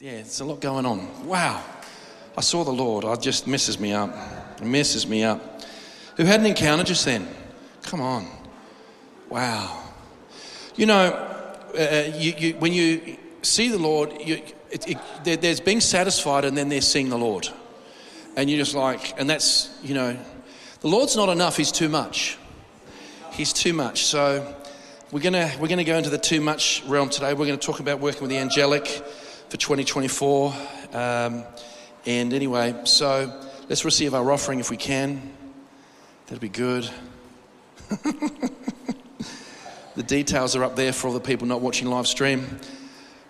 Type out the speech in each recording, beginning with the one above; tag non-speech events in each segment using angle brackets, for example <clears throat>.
yeah, it's a lot going on. Wow. I saw the Lord. It just messes me up. It messes me up. Who had an encounter just then? Come on. Wow. You know, uh, you, you, when you see the Lord, you, it, it, there, there's being satisfied and then there's seeing the Lord. And you're just like, and that's, you know, the Lord's not enough, He's too much. He's too much. So we're going to we're gonna go into the too much realm today. We're going to talk about working with the angelic for 2024. Um, and anyway, so let's receive our offering if we can. That'd be good. <laughs> the details are up there for all the people not watching live stream.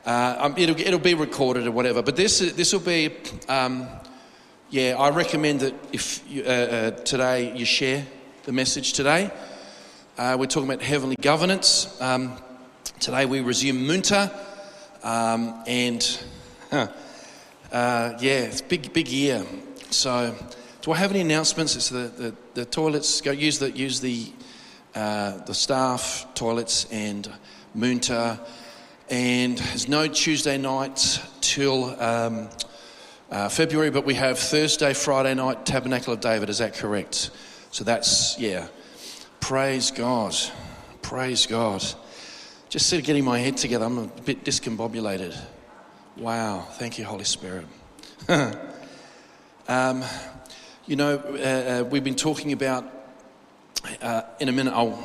Uh, um, it'll, it'll be recorded or whatever, but this this will be. Um, yeah, I recommend that if you, uh, uh, today you share the message today. Uh, we're talking about heavenly governance. Um, today we resume Munta, um, and huh, uh, yeah, it's big big year. So, do I have any announcements? It's the, the, the toilets. Go use the use the uh, the staff toilets and Munta, and there's no Tuesday nights till. Um, uh, February, but we have Thursday, Friday night, Tabernacle of David. Is that correct? So that's, yeah. Praise God. Praise God. Just sort of getting my head together. I'm a bit discombobulated. Wow. Thank you, Holy Spirit. <laughs> um, you know, uh, uh, we've been talking about, uh, in a minute, I'll,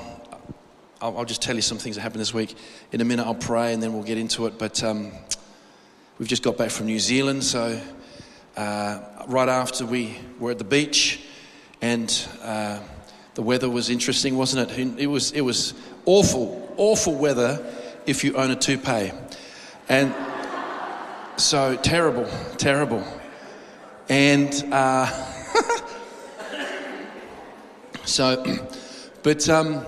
I'll, I'll, just tell you some things that happened this week. In a minute, I'll pray and then we'll get into it. But um, we've just got back from New Zealand, so uh, right after we were at the beach, and uh, the weather was interesting, wasn't it? It was, it was awful, awful weather if you own a toupee. And so terrible, terrible. And uh, <laughs> so, <clears throat> but um,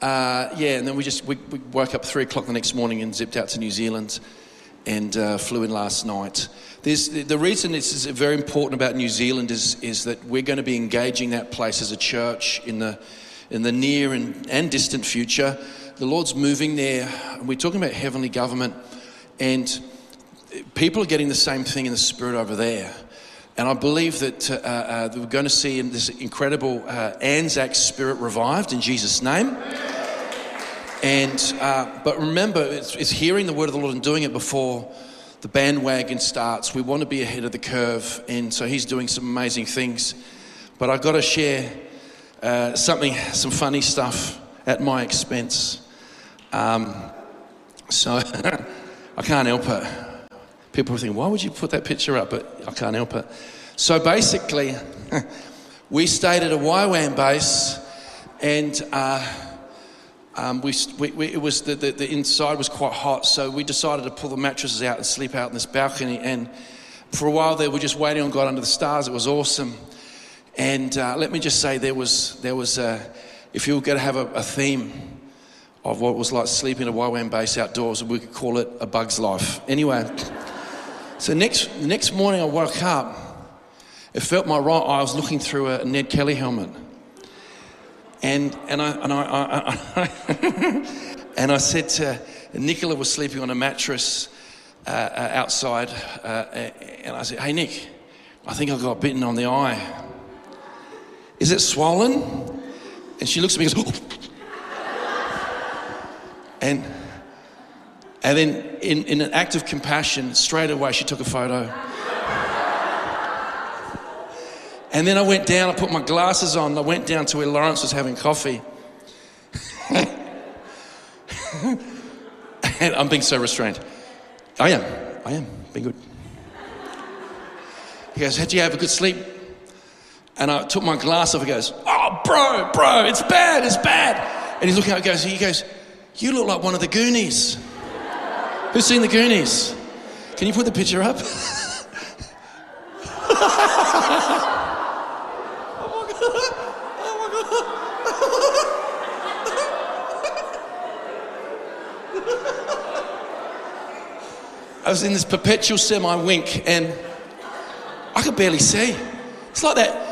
uh, yeah, and then we just we, we woke up three o'clock the next morning and zipped out to New Zealand and uh, flew in last night. There's, the reason this is very important about New Zealand is, is that we're going to be engaging that place as a church in the, in the near and, and distant future. The Lord's moving there. We're talking about heavenly government, and people are getting the same thing in the spirit over there. And I believe that, uh, uh, we're going to see this incredible uh, Anzac spirit revived in Jesus' name. And, uh, but remember, it's, it's hearing the word of the Lord and doing it before the bandwagon starts. We want to be ahead of the curve, and so he's doing some amazing things. But I've got to share uh, something, some funny stuff at my expense. Um, so <laughs> I can't help it. People thinking, why would you put that picture up? But I can't help it. So basically, <laughs> we stayed at a YWAM base, and uh, um, we, we, it was the, the, the, inside was quite hot, so we decided to pull the mattresses out and sleep out in this balcony. And for a while there, we were just waiting on God under the stars. It was awesome. And uh, let me just say, there was there was a, if you were going to have a, a, theme of what it was like sleeping at a YWAM base outdoors, we could call it a bug's life. Anyway, so next next morning I woke up. It felt my right eye. Was looking through a Ned Kelly helmet. And, and, I, and, I, I, I <laughs> and I said to Nicola was sleeping on a mattress uh, uh, outside, uh, and I said, "Hey Nick, I think I got bitten on the eye. Is it swollen?" And she looks at me and goes, and and then in, in an act of compassion, straight away she took a photo. And then I went down, I put my glasses on, I went down to where Lawrence was having coffee. <laughs> and I'm being so restrained. I am, I am, being good. He goes, Did you have a good sleep? And I took my glass off. He goes, Oh, bro, bro, it's bad, it's bad. And he's looking at it, goes, he goes, You look like one of the Goonies. Who's seen the Goonies? Can you put the picture up? oh my God. Oh my God. I was in this perpetual semi wink and I could barely see. It's like that.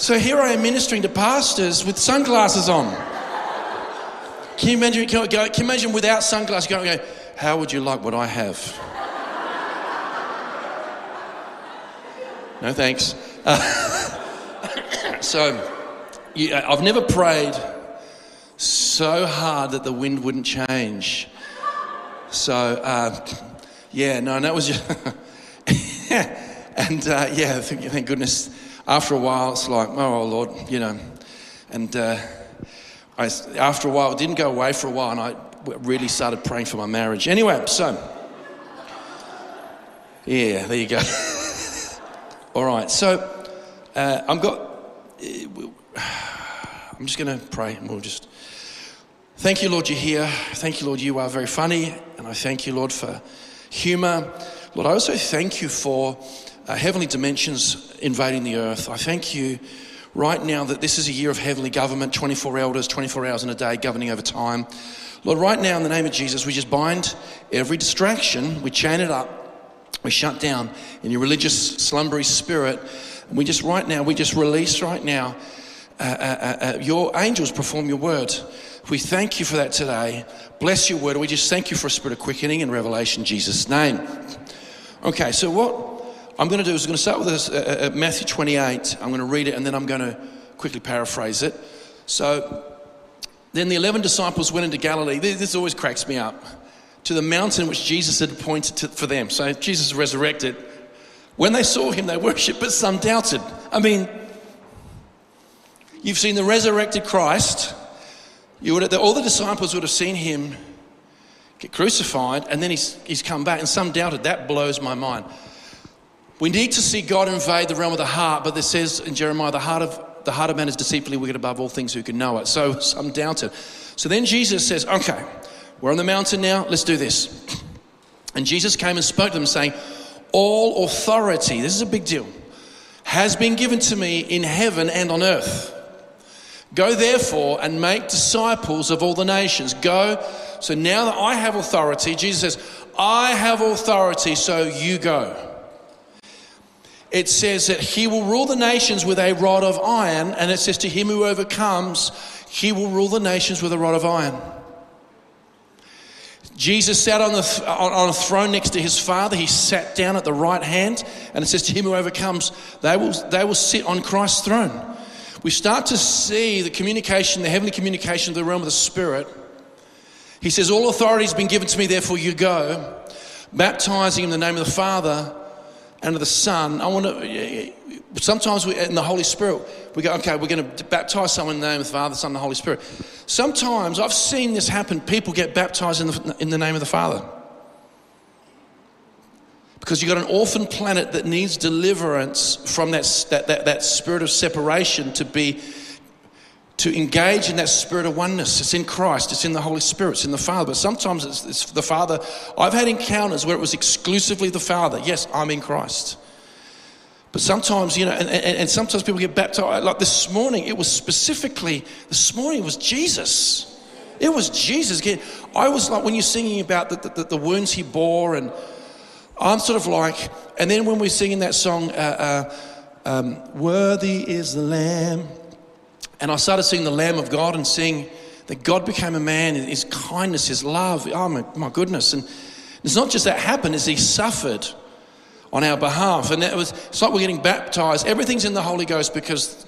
So here I am ministering to pastors with sunglasses on. Can you imagine, can you, imagine without sunglasses going, how would you like what I have? No thanks. Uh, <laughs> so, you, I've never prayed so hard that the wind wouldn't change. So, uh, yeah, no, and that was just. <laughs> and uh, yeah, thank, thank, goodness. After a while, it's like, oh, Lord, you know. And uh, I, after a while, it didn't go away for a while, and I really started praying for my marriage. Anyway, so. Yeah, there you go. <laughs> All right, so uh, I've got. I'm just going to pray and we'll just. Thank you, Lord, you're here. Thank you, Lord, you are very funny. And I thank you, Lord, for humor. Lord, I also thank you for uh, heavenly dimensions invading the earth. I thank you right now that this is a year of heavenly government 24 elders, 24 hours in a day, governing over time. Lord, right now, in the name of Jesus, we just bind every distraction, we chain it up, we shut down in your religious, slumbery spirit. And we just, right now, we just release right now uh, uh, uh, uh your angels perform your word. We thank you for that today. Bless your word. We just thank you for a spirit of quickening and revelation in Jesus' name. Okay, so what I'm going to do is I'm going to start with this, uh, uh, Matthew 28. I'm going to read it and then I'm going to quickly paraphrase it. So then the 11 disciples went into Galilee. This always cracks me up. To the mountain which Jesus had appointed to, for them. So Jesus resurrected. When they saw him, they worshipped, but some doubted. I mean, you've seen the resurrected Christ you would have, all the disciples would have seen him get crucified and then he's, he's come back, and some doubted. That blows my mind. We need to see God invade the realm of the heart, but this says in Jeremiah, the heart of the heart of man is deceitfully wicked above all things who can know it. So <laughs> some doubted. So then Jesus says, Okay, we're on the mountain now, let's do this. <clears throat> And Jesus came and spoke to them, saying, All authority, this is a big deal, has been given to me in heaven and on earth. Go therefore and make disciples of all the nations. Go. So now that I have authority, Jesus says, I have authority, so you go. It says that he will rule the nations with a rod of iron, and it says to him who overcomes, he will rule the nations with a rod of iron. Jesus sat on, the, on a throne next to his Father. He sat down at the right hand, and it says to him who overcomes, they will, they will sit on Christ's throne we start to see the communication, the heavenly communication of the realm of the Spirit. He says, All authority has been given to me, therefore you go, baptizing in the name of the Father and of the Son. I want to, sometimes we, in the Holy Spirit, we go, okay, we're going to baptize someone in the name of the Father, the Son, and the Holy Spirit. Sometimes I've seen this happen. People get baptized in the, in the name of the Father. Because you've got an orphan planet that needs deliverance from that, that, that, that spirit of separation to be to engage in that spirit of oneness. It's in Christ, it's in the Holy Spirit, it's in the Father. But sometimes it's, it's, the Father. I've had encounters where it was exclusively the Father. Yes, I'm in Christ. But sometimes, you know, and, and, and sometimes people get baptized. Like this morning, it was specifically, this morning was Jesus. It was Jesus. I was like, when you're singing about the, the, the wounds he bore and I'm sort of like, and then when we're singing that song, uh, uh, um, Worthy is the Lamb, and I started seeing the Lamb of God and seeing that God became a man, his kindness, his love, oh my, my goodness. And it's not just that happened, it's he suffered on our behalf. And it was, it's like we're getting baptized. Everything's in the Holy Ghost because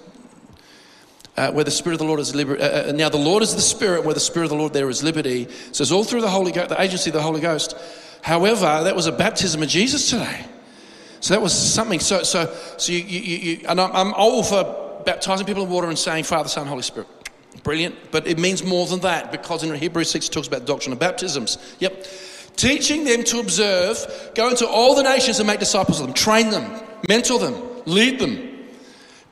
uh, where the Spirit of the Lord is liberty. Uh, uh, now, the Lord is the Spirit, where the Spirit of the Lord there is liberty. So it's all through the Holy Ghost, the agency of the Holy Ghost. However, that was a baptism of Jesus today. So that was something. So, so, so you, you, you and I'm, I'm all for baptizing people in water and saying Father, Son, Holy Spirit. Brilliant. But it means more than that because in Hebrews 6 it talks about the doctrine of baptisms. Yep. Teaching them to observe, go into all the nations and make disciples of them, train them, mentor them, lead them.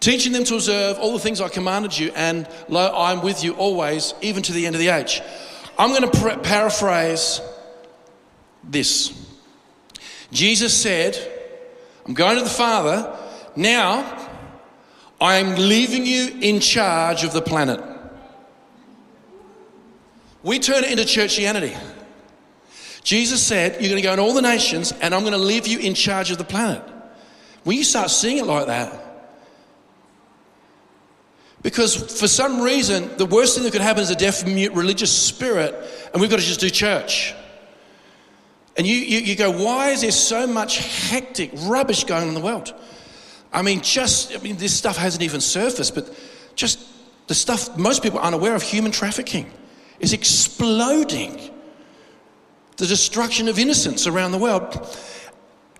Teaching them to observe all the things I commanded you, and lo, I'm with you always, even to the end of the age. I'm going to paraphrase this Jesus said, I'm going to the Father. Now, I'm leaving you in charge of the planet. We turn it into churchianity. Jesus said, You're going to go in all the nations, and I'm going to leave you in charge of the planet. When you start seeing it like that, because for some reason, the worst thing that could happen is a deaf, mute religious spirit, and we've got to just do church. And you, you, you go, why is there so much hectic rubbish going on in the world? I mean, just, I mean, this stuff hasn't even surfaced, but just the stuff most people aren't aware of human trafficking is exploding. The destruction of innocence around the world.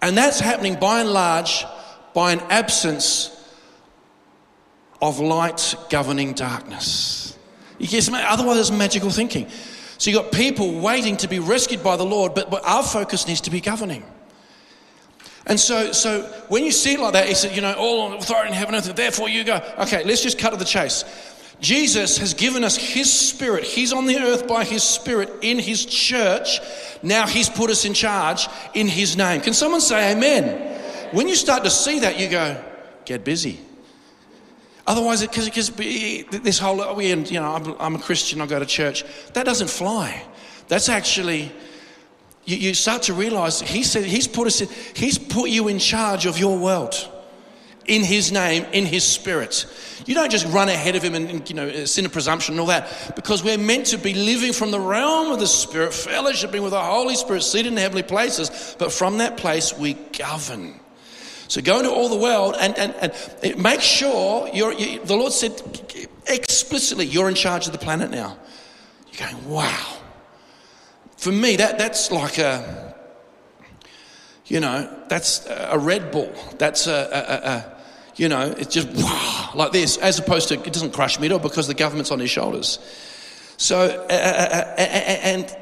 And that's happening by and large by an absence of light governing darkness. You get some, otherwise, it's magical thinking. So you've got people waiting to be rescued by the Lord, but, but our focus needs to be governing. And so, so when you see it like that, he said, you know, all authority in heaven and earth, therefore you go. Okay, let's just cut to the chase. Jesus has given us his spirit. He's on the earth by his spirit in his church. Now he's put us in charge in his name. Can someone say amen? When you start to see that, you go, get busy. Otherwise, because this whole, oh, you know, I'm, I'm, a Christian, I go to church, that doesn't fly. That's actually, you, you start to realize he said he's put us, in, he's put you in charge of your world in his name, in his spirit. You don't just run ahead of him and, you know, uh, sin of presumption and all that, because we're meant to be living from the realm of the Spirit, fellowshipping with the Holy Spirit, seated in heavenly places, but from that place we govern. So go into all the world and, and, and make sure you're, you, the Lord said explicitly, you're in charge of the planet now. You're going, wow. For me, that, that's like a, you know, that's a Red Bull. That's a, a, a you know, it's just like this, as opposed to it doesn't crush me at all because the government's on his shoulders. So, uh, uh, uh, and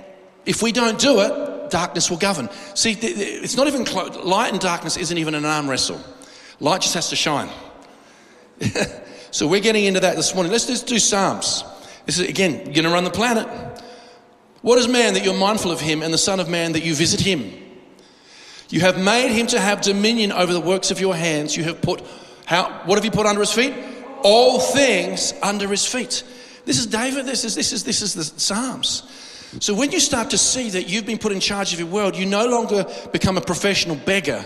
if we don't do it, darkness will govern. See, it's not even close. Light and darkness isn't even an arm wrestle. Light just has to shine. <laughs> so we're getting into that this morning. Let's just do Psalms. This is again, you're going to run the planet. What is man that you're mindful of him, and the Son of Man that you visit him? You have made him to have dominion over the works of your hands. You have put how? What have you put under his feet? All things under his feet. This is David. This is this is this is the Psalms. So when you start to see that you've been put in charge of your world, you no longer become a professional beggar.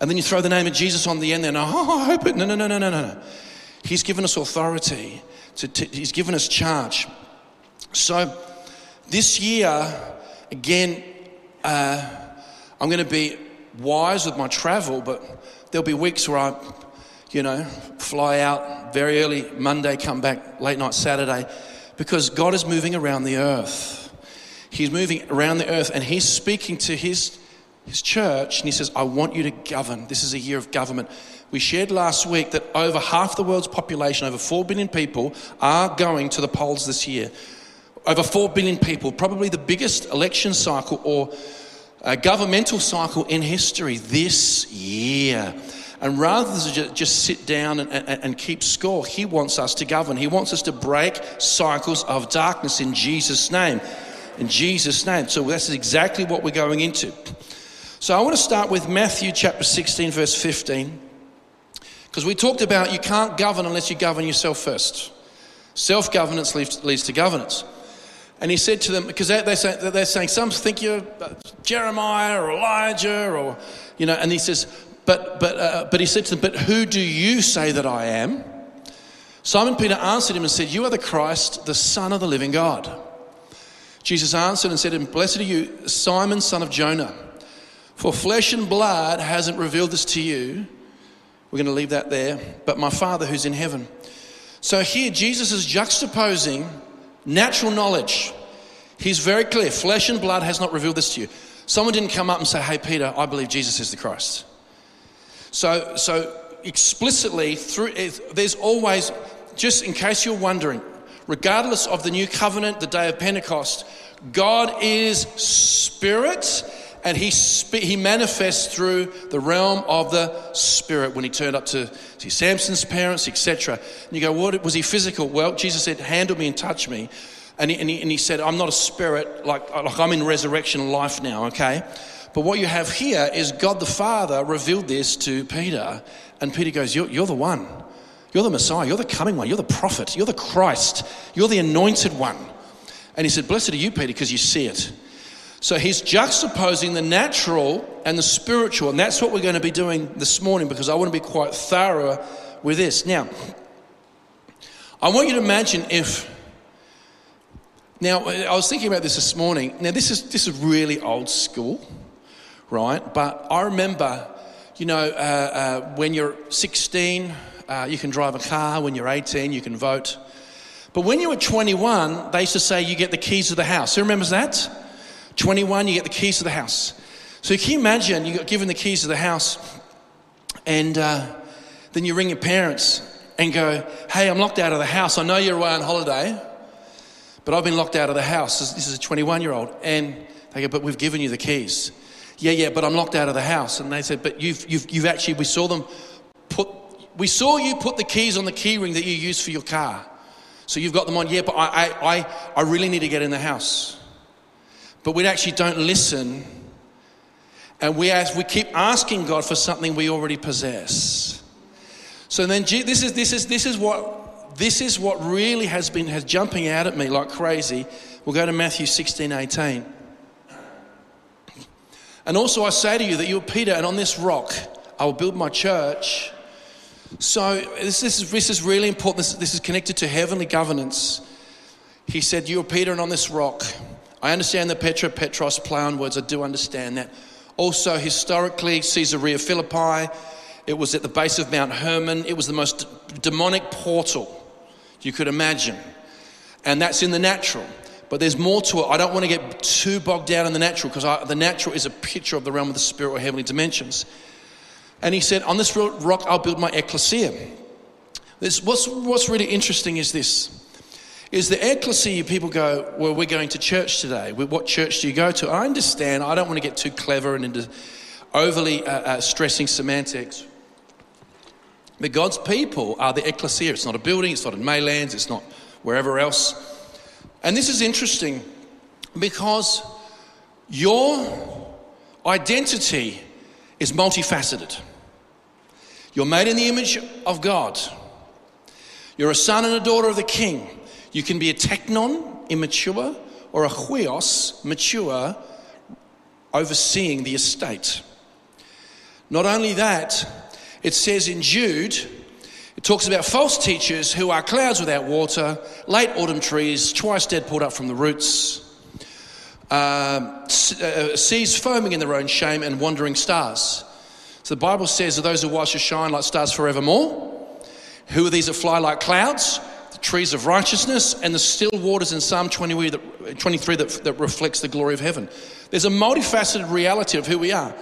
And then you throw the name of Jesus on the end there, and oh, I hope it. No, no, no, no, no, no. He's given us authority, to, to, He's given us charge. So this year, again, uh, I'm going to be wise with my travel, but there'll be weeks where I, you know, fly out very early Monday, come back late night Saturday, because God is moving around the earth. He's moving around the earth and he's speaking to his, his church and he says, I want you to govern. This is a year of government. We shared last week that over half the world's population, over 4 billion people, are going to the polls this year. Over 4 billion people, probably the biggest election cycle or uh, governmental cycle in history this year. And rather than just sit down and, and, and, keep score, he wants us to govern. He wants us to break cycles of darkness in Jesus' name in Jesus' name. So that's exactly what we're going into. So I want to start with Matthew chapter 16, verse 15. Because we talked about you can't govern unless you govern yourself first. Self governance leads, leads, to governance. And he said to them, because they're, saying, they're saying, some think you're Jeremiah or Elijah, or, you know, and he says, but, but, uh, but he said to them, but who do you say that I am? Simon Peter answered him and said, You are the Christ, the Son of the living God. Jesus answered and said him, Blessed are you, Simon, son of Jonah, for flesh and blood hasn't revealed this to you. We're going to leave that there, but my Father who's in heaven. So here, Jesus is juxtaposing natural knowledge. He's very clear flesh and blood has not revealed this to you. Someone didn't come up and say, Hey, Peter, I believe Jesus is the Christ. So, so explicitly, through, eh, there's always, just in case you're wondering, regardless of the new covenant, the day of Pentecost, God is spirit and he, he manifests through the realm of the spirit when he turned up to see Samson's parents, etc. And you go, what was he physical? Well, Jesus said, handle me and touch me. And he, and he, and he said, I'm not a spirit, like, like I'm in resurrection life now, okay? But what you have here is God the Father revealed this to Peter, and Peter goes, You're, you're the one. You're the Messiah. You're the coming one. You're the prophet. You're the Christ. You're the anointed one. And he said, Blessed are you, Peter, because you see it. So he's juxtaposing the natural and the spiritual. And that's what we're going to be doing this morning because I want to be quite thorough with this. Now, I want you to imagine if. Now, I was thinking about this this morning. Now, this is, this is really old school, right? But I remember you know, uh, uh, when you're 16, uh, you can drive a car. When you're 18, you can vote. But when you were 21, they used to say you get the keys to the house. Who remembers that? 21, you get the keys to the house. So can you imagine you got given the keys to the house, and uh, then you ring your parents and go, "Hey, I'm locked out of the house. I know you're away on holiday, but I've been locked out of the house. This is a 21 year old." And they go, "But we've given you the keys." Yeah, yeah, but I'm locked out of the house. And they said, "But you've, you've, you've actually we saw them put. We saw you put the keys on the key ring that you use for your car." So you've got them on, yeah, but I, I, I, I really need to get in the house. But we actually don't listen. And we, ask, we keep asking God for something we already possess. So then this is, this is, this is, what, this is what really has been has jumping out at me like crazy. We'll go to Matthew 16, 18. And also I say to you that you're Peter, and on this rock I will build my church so this, this, is, this is really important. This, this is connected to heavenly governance. He said, You are Peter, and on this rock. I understand the Petra, Petros play on words. I do understand that. Also, historically, Caesarea Philippi, it was at the base of Mount Hermon. It was the most demonic portal you could imagine. And that's in the natural. But there's more to it. I don't want to get too bogged down in the natural because the natural is a picture of the realm of the spirit or heavenly dimensions. And he said, On this rock I'll build my ecclesia. This, what's, what's really interesting is this is the ecclesia people go well we're going to church today. What church do you go to? I understand. I don't want to get too clever and into overly uh, uh, stressing semantics. But god's people are the ecclesia. It's not a building. It's not in maylands. It's not wherever else. And this is interesting because your identity is multifaceted. You're made in the image of God. You're a son and a daughter of the king. You can be a teknon, immature, or a huios, mature, overseeing the estate. Not only that, it says in Jude, it talks about false teachers who are clouds without water, late autumn trees, twice dead pulled up from the roots, um, uh, seas foaming in their own shame and wandering stars. So the Bible says that those who watch shall shine like stars forevermore. Who are these that fly like clouds? Trees of righteousness and the still waters in Psalm 23 that, 23 that, reflects the glory of heaven. There's a multifaceted reality of who we are.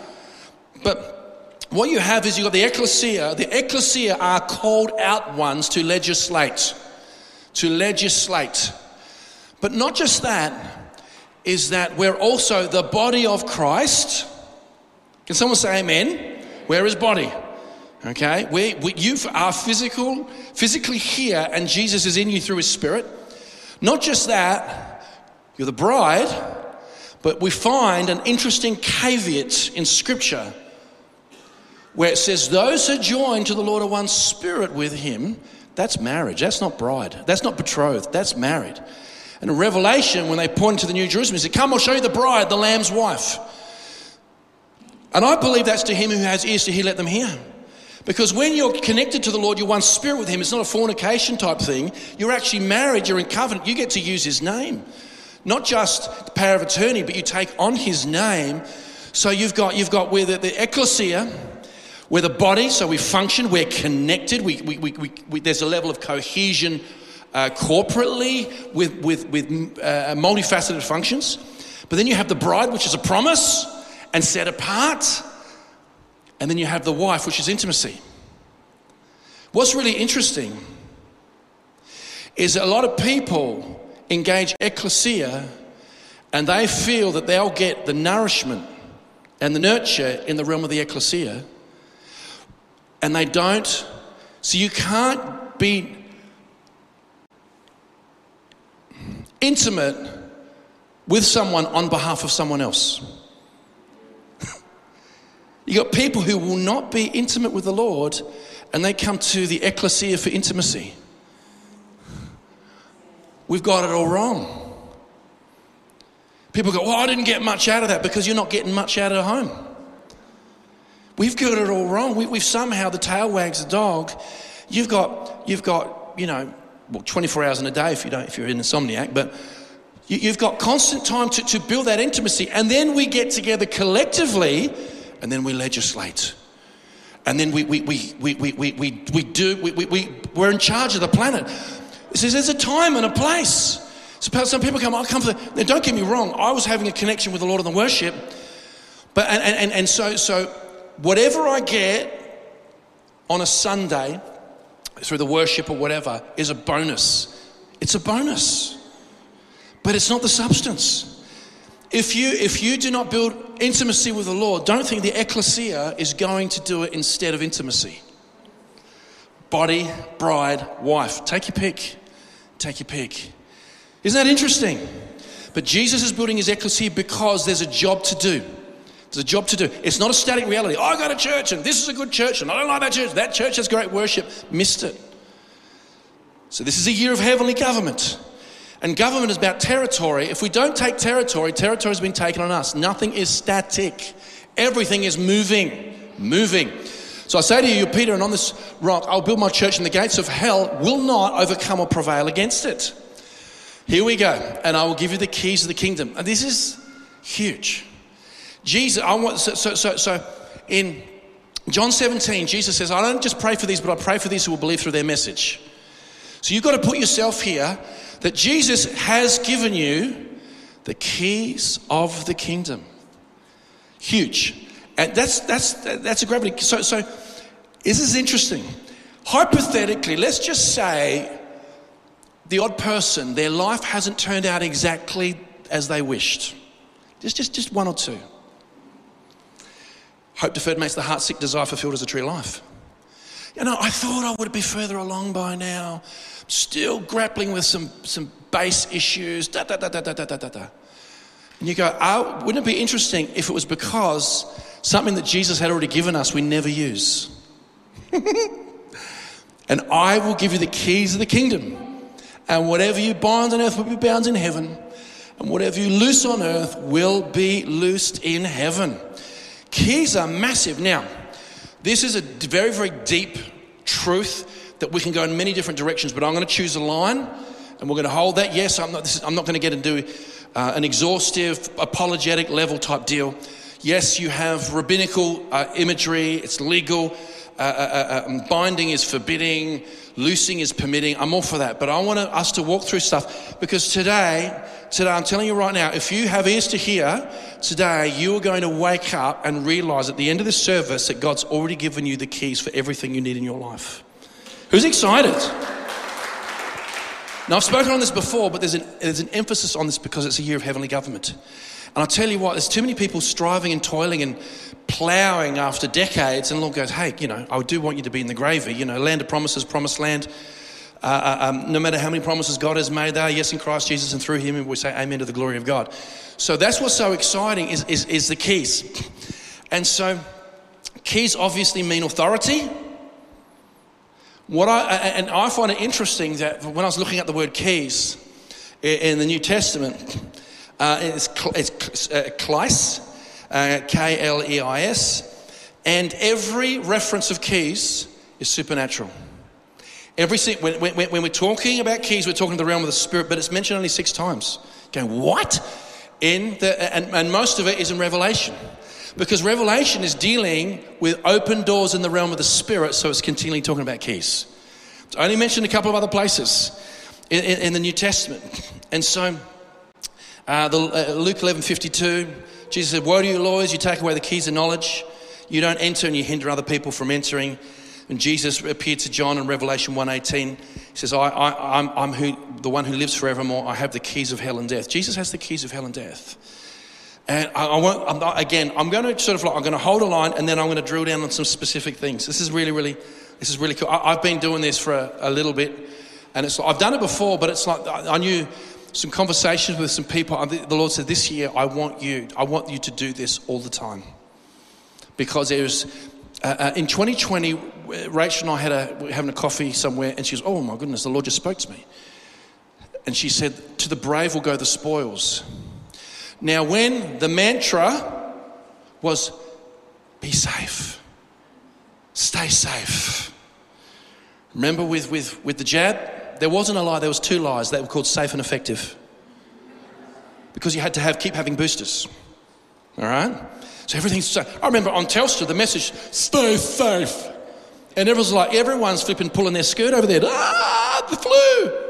But what you have is you've got the ecclesia. The ecclesia are called out ones to legislate. To legislate. But not just that, is that we're also the body of Christ. Can someone say amen? We're body. Okay? You are physical, physically here, and Jesus is in you through his spirit. Not just that, you're the bride, but we find an interesting caveat in scripture where it says, Those who join to the Lord are one spirit with him. That's marriage. That's not bride. That's not betrothed. That's married. And in Revelation, when they point to the New Jerusalem, he said, Come, I'll show you the bride, the Lamb's wife. And I believe that's to him who has ears to hear, let them hear. Because when you're connected to the Lord, you're one spirit with him. It's not a fornication type thing. You're actually married, you're in covenant, you get to use his name. Not just the power of attorney, but you take on his name. So you've got, you've got where the, the ecclesia, we're the body, so we function, we're connected, we, we, we, we there's a level of cohesion uh, corporately with, with, with uh, multifaceted functions. But then you have the bride, which is a promise and set apart. And then you have the wife, which is intimacy. What's really interesting is a lot of people engage ecclesia and they feel that they'll get the nourishment and the nurture in the realm of the ecclesia and they don't. So you can't be intimate with someone on behalf of someone else. You got people who will not be intimate with the Lord and they come to the ecclesia for intimacy. We've got it all wrong. People go, Well, I didn't get much out of that because you're not getting much out of home. We've got it all wrong. We, have somehow, the tail wags the dog. You've got, you've got, you know, well, 24 hours in a day if, you don't, if you're an insomniac, but you, have got constant time to, to build that intimacy. And then we get together collectively and then we legislate. and then we, we, we, we, we, we, we, we do, we, we, we, we're in charge of the planet. It says there's a time and a place. So some people come, I come for the, now don't get me wrong, I was having a connection with the Lord in the worship, but, and, and, and so, so whatever I get on a Sunday through the worship or whatever is a bonus. It's a bonus, but it's not the substance. If you, if you do not build intimacy with the Lord, don't think the ecclesia is going to do it instead of intimacy. Body, bride, wife. Take your pick. Take your pick. Isn't that interesting? But Jesus is building his ecclesia because there's a job to do. There's a job to do. It's not a static reality. Oh, I go to church and this is a good church and I don't like that church. That church has great worship. Missed it. So this is a year of heavenly government. And government is about territory. If we don't take territory, territory has been taken on us. Nothing is static. Everything is moving, moving. So I say to you, Peter, and on this rock, I'll build my church, and the gates of hell will not overcome or prevail against it. Here we go, and I will give you the keys of the kingdom. And this is huge. Jesus, I want so so so, so in John 17, Jesus says, I don't just pray for these, but I pray for these who will believe through their message. So you've got to put yourself here that Jesus has given you the keys of the kingdom. Huge. And that's, that's, that's a gravity. So, so this is interesting. Hypothetically, let's just say the odd person, their life hasn't turned out exactly as they wished. Just, just, just one or two. Hope deferred makes the heart sick, desire fulfilled as a tree of life. You know, I thought I would be further along by now. Still grappling with some, some base issues. Da, da, da, da, da, da, da, da. And you go, oh, wouldn't it be interesting if it was because something that Jesus had already given us we never use? <laughs> and I will give you the keys of the kingdom. And whatever you bind on earth will be bound in heaven. And whatever you loose on earth will be loosed in heaven. Keys are massive. Now, this is a very, very deep truth that we can go in many different directions, but I'm going to choose a line and we're going to hold that. Yes, I'm not, is, I'm not going to get into uh, an exhaustive, apologetic level type deal. Yes, you have rabbinical uh, imagery, it's legal. Uh, uh, uh um, binding is forbidding, loosing is permitting. I'm all for that. But I want us to walk through stuff because today, today, I'm telling you right now, if you have ears to hear, today you are going to wake up and realize at the end of this service that God's already given you the keys for everything you need in your life. Who's excited? Now, I've spoken on this before, but there's an, there's an emphasis on this because it's a year of heavenly government. And I'll tell you what, there's too many people striving and toiling and ploughing after decades, and the Lord goes, hey, you know, I do want you to be in the gravy. You know, land of promises, promised land. Uh, uh, um, no matter how many promises God has made, they are yes in Christ Jesus, and through Him, we say amen to the glory of God. So that's what's so exciting is, is, is the keys. And so, keys obviously mean authority. What I, and I find it interesting that when I was looking at the word keys in the New Testament, uh, it's, it's uh, kleis, uh, K L E I S, and every reference of keys is supernatural. Every when, when, when we're talking about keys, we're talking the realm of the spirit, but it's mentioned only six times. Going what? In the and, and most of it is in Revelation. Because Revelation is dealing with open doors in the realm of the Spirit, so it's continually talking about keys. It's only mentioned a couple of other places in, in, in the New Testament. And so, uh, the, uh, Luke eleven fifty two. 52, Jesus said, Woe to you, lawyers, you take away the keys of knowledge. You don't enter and you hinder other people from entering. And Jesus appeared to John in Revelation 1.18. He says, I, I, I'm, I'm who, the one who lives forevermore. I have the keys of hell and death. Jesus has the keys of hell and death. And I, I won't, I'm not, again, I'm going to sort of like, I'm going to hold a line and then I'm going to drill down on some specific things. This is really, really, this is really cool. I, have been doing this for a, a, little bit and it's, I've done it before, but it's like, I knew some conversations with some people. The Lord said, this year, I want you, I want you to do this all the time. Because it was, uh, uh, in 2020, Rachel and I had a, having a coffee somewhere and she goes, oh my goodness, the Lord just spoke to me. And she said, to the brave will go the spoils. Now, when the mantra was be safe, stay safe. Remember with, with, with the jab? There wasn't a lie, there was two lies that were called safe and effective. Because you had to have keep having boosters. All right? So everything's so. I remember on Telstra, the message, stay safe. And everyone's like, everyone's flipping, pulling their skirt over there. Ah, the flu.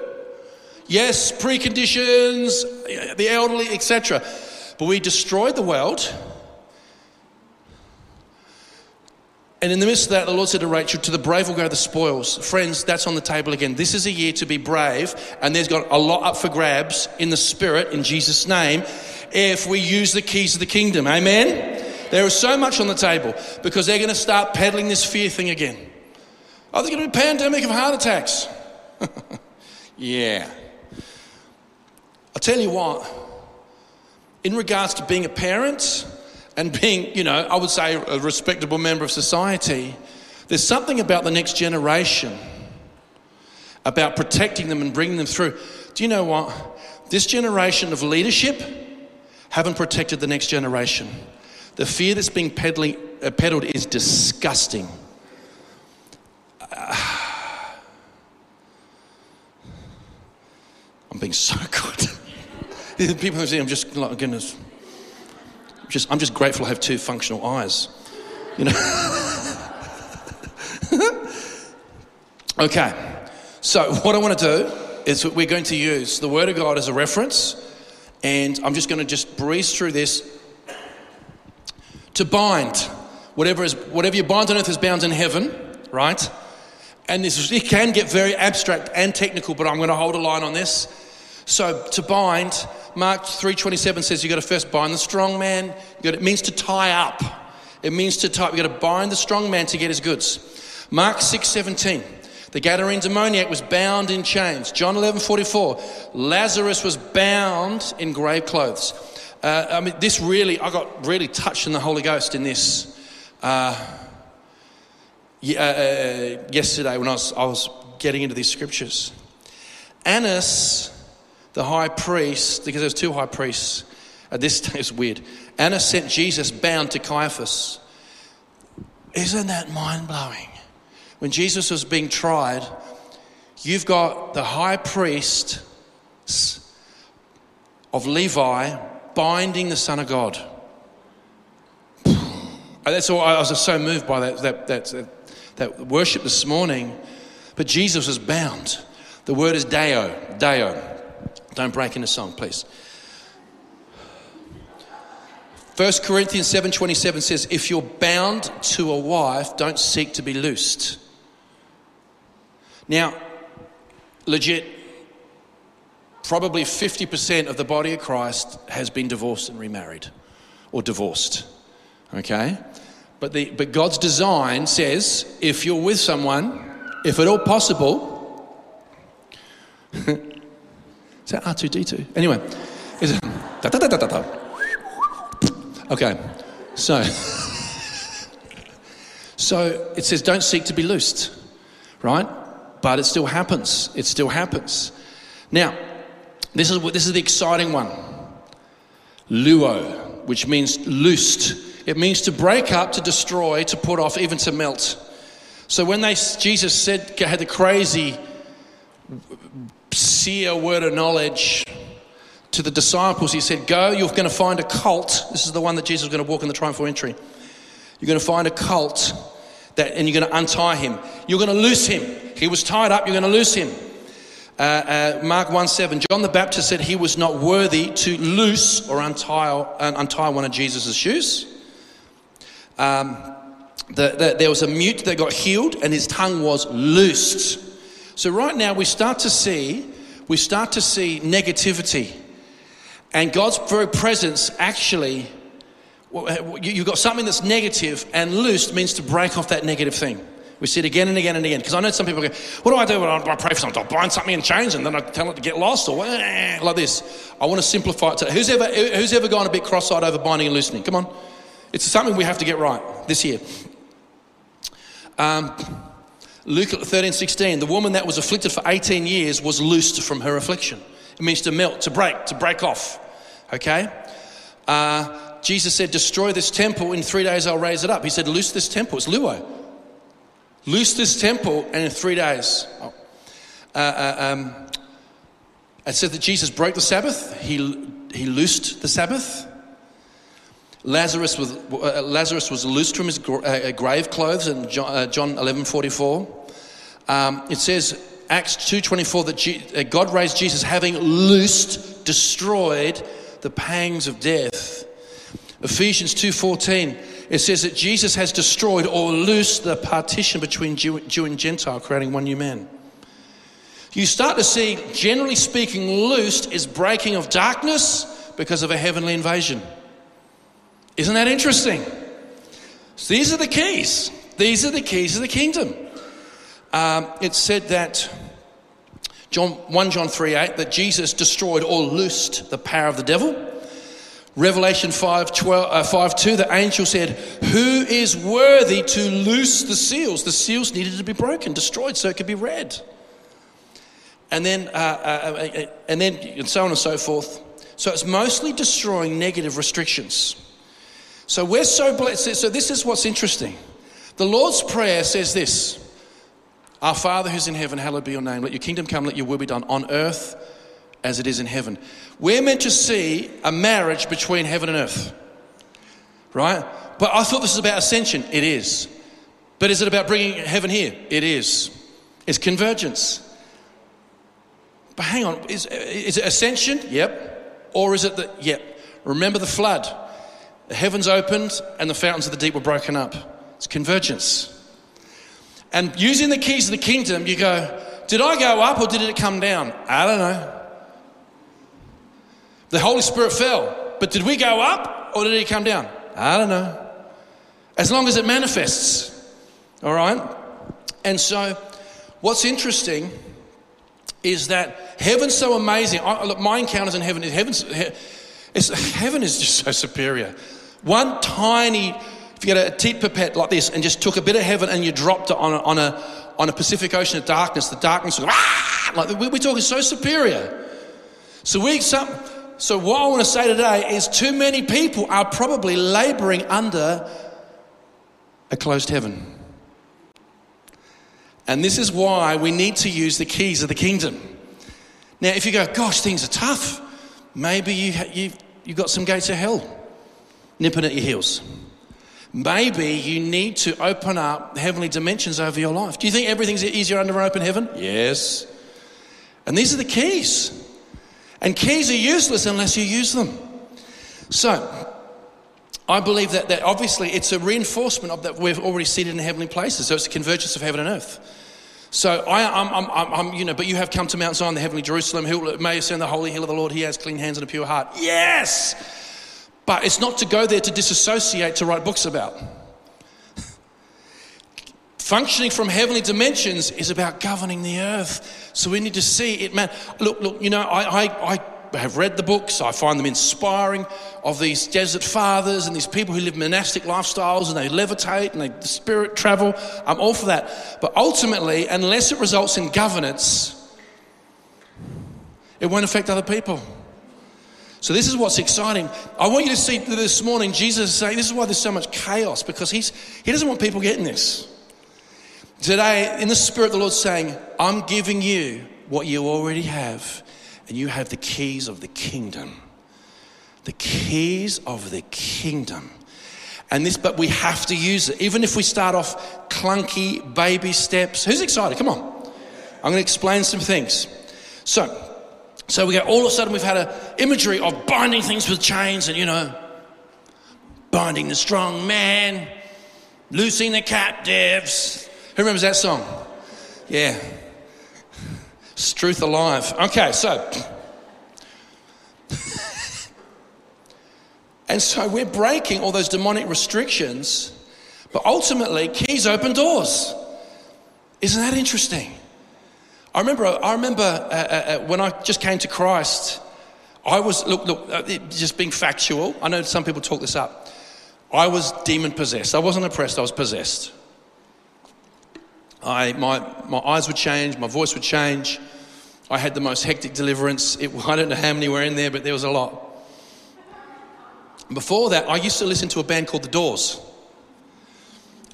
Yes, preconditions, the elderly, etc. But we destroyed the world. And in the midst of that, the Lord said to Rachel, To the brave will go the spoils. Friends, that's on the table again. This is a year to be brave, and there's got a lot up for grabs in the Spirit, in Jesus' name, if we use the keys of the kingdom. Amen? There is so much on the table because they're going to start peddling this fear thing again. Oh, there's going to be a pandemic of heart attacks. <laughs> yeah. I'll tell you what, in regards to being a parent and being, you know, I would say a respectable member of society, there's something about the next generation, about protecting them and bringing them through. Do you know what? This generation of leadership haven't protected the next generation. The fear that's being peddling, uh, peddled is disgusting. Uh, <sighs> I'm being so <laughs> good. <laughs> People who say, I'm just like, goodness, just, I'm just grateful I have two functional eyes. You know? <laughs> okay, so what I want to do is we're going to use the Word of God as a reference, and I'm just going to just breeze through this to bind. Whatever, is, whatever you bind on earth is bound in heaven, right? And this, is, it can get very abstract and technical, but I'm going to hold a line on this. So to bind, Mark 3.27 says you've got to first bind the strong man. It means to tie up. It means to tie You've got to bind the strong man to get his goods. Mark 6.17. The Gadarene demoniac was bound in chains. John 11.44. Lazarus was bound in grave clothes. Uh, I mean, this really, I got really touched in the Holy Ghost in this uh, uh, uh, yesterday when I was, I was getting into these scriptures. Annas the high priest, because there's two high priests, at this <laughs> time it's weird. Annas sent Jesus bound to Caiaphas. Isn't that mind blowing? When Jesus was being tried, you've got the high priest of Levi binding the Son of God. That's all, I was just so moved by that, that, that, that worship this morning. But Jesus was bound. The word is deo, deo. Don't break in into song, please. 1 Corinthians 7:27 says if you're bound to a wife don't seek to be loosed. Now legit probably 50% of the body of Christ has been divorced and remarried or divorced. Okay? But the but God's design says if you're with someone if at all possible <laughs> Is that R2D2? Anyway, is it, da, da, da, da, da, Okay, so <laughs> so it says don't seek to be loosed, right? But it still happens. It still happens. Now, this is this is the exciting one. Luo, which means loosed. It means to break up, to destroy, to put off, even to melt. So when they Jesus said had the crazy seer word of knowledge to the disciples. He said, Go, you're going to find a cult. This is the one that Jesus was going to walk in the triumphal entry. You're going to find a cult that, and you're going to untie him. You're going to loose him. He was tied up, you're going to loose him. Uh, uh, Mark 1 7, John the Baptist said he was not worthy to loose or untie, uh, untie one of Jesus' shoes. Um, the, the, there was a mute that got healed and his tongue was loosed. So right now we start to see, we start to see negativity. And God's very presence actually, you've got something that's negative and loosed means to break off that negative thing. We see it again and again and again. Because I know some people go, what do I do? I pray for something. I bind something and change and then I tell it to get lost or like this. I want to simplify it. To, who's, ever, who's ever gone a bit cross-eyed over binding and loosening? Come on. It's something we have to get right this year. Um, Luke 13, 16, the woman that was afflicted for 18 years was loosed from her affliction. It means to melt, to break, to break off. Okay? Uh, Jesus said, Destroy this temple, in three days I'll raise it up. He said, Loose this temple. It's Luo. Loose this temple, and in three days. Oh. Uh, uh, um, it said that Jesus broke the Sabbath, he, he loosed the Sabbath. Lazarus was, uh, Lazarus was loosed from his gr- uh, grave clothes in John, uh, John 11 44. Um, it says, Acts 2.24, that uh, God raised Jesus having loosed, destroyed the pangs of death. Ephesians 2.14, it says that Jesus has destroyed or loosed the partition between Jew, Jew and Gentile, creating one new man. You start to see, generally speaking, loosed is breaking of darkness because of a heavenly invasion. Isn't that interesting? So these are the keys. These are the keys of the kingdom. Um, it said that John 1 John 3 8 that Jesus destroyed or loosed the power of the devil. Revelation 5, 12, uh, 5 2, the angel said, Who is worthy to loose the seals? The seals needed to be broken, destroyed, so it could be read. And then, uh, uh, uh, uh and then, and so on and so forth. So it's mostly destroying negative restrictions. So we're so blessed. So this is what's interesting. The Lord's Prayer says this Our Father who's in heaven, hallowed be your name. Let your kingdom come, let your will be done on earth as it is in heaven. We're meant to see a marriage between heaven and earth, right? But I thought this was about ascension. It is. But is it about bringing heaven here? It is. It's convergence. But hang on, is, is it ascension? Yep. Or is it the, yep. Remember the flood. The heavens opened and the fountains of the deep were broken up. It's convergence. And using the keys of the kingdom, you go, did I go up or did it come down? I don't know. The Holy Spirit fell. But did we go up or did it come down? I don't know. As long as it manifests. All right? And so, what's interesting is that heaven's so amazing. I, look, my encounters in heaven is heaven's, <laughs> heaven is just so superior. One tiny, if you get a teat pipette like this and just took a bit of heaven and you dropped it on a, on a, on a Pacific Ocean of darkness, the darkness was, ah, like we're talking so superior. So we, some, so, what I want to say today is too many people are probably laboring under a closed heaven. And this is why we need to use the keys of the kingdom. Now, if you go, gosh, things are tough, maybe you, you, you've got some gates of hell nipping at your heels. Maybe you need to open up heavenly dimensions over your life. Do you think everything's easier under an open heaven? Yes. And these are the keys. And keys are useless unless you use them. So, I believe that, that obviously it's a reinforcement of that we've already seated in heavenly places. So it's a convergence of heaven and earth. So I, am I'm, I'm, I'm, you know, but you have come to Mount Zion, the heavenly Jerusalem, who may ascend the holy hill of the Lord. He has clean hands and a pure heart. Yes, but it's not to go there to disassociate to write books about. Functioning from heavenly dimensions is about governing the earth. So we need to see it, man. Look, look, you know, I, I, I have read the books, I find them inspiring of these desert fathers and these people who live monastic lifestyles and they levitate and they the spirit travel. I'm all for that. But ultimately, unless it results in governance, it won't affect other people. So this is what's exciting. I want you to see this morning Jesus is saying this is why there's so much chaos because he's he doesn't want people getting this. Today, in the Spirit, the Lord's saying, I'm giving you what you already have, and you have the keys of the kingdom. The keys of the kingdom. And this, but we have to use it. Even if we start off clunky baby steps. Who's excited? Come on. I'm going to explain some things. So, so we go, all of a sudden we've had an imagery of binding things with chains and, you know, binding the strong man, loosing the captives, who remembers that song? Yeah. It's truth alive. Okay, so. <laughs> and so we're breaking all those demonic restrictions, but ultimately, keys open doors. Isn't that interesting? I remember, I remember uh, uh, uh when I just came to Christ, I was, look, look, uh, just being factual. I know some people talk this up. I was demon possessed. I wasn't oppressed, I was possessed. I, my, my eyes would change, my voice would change. I had the most hectic deliverance. It, <laughs> I don't know how many were in there, but there was a lot. Before that, I used to listen to a band called The Doors.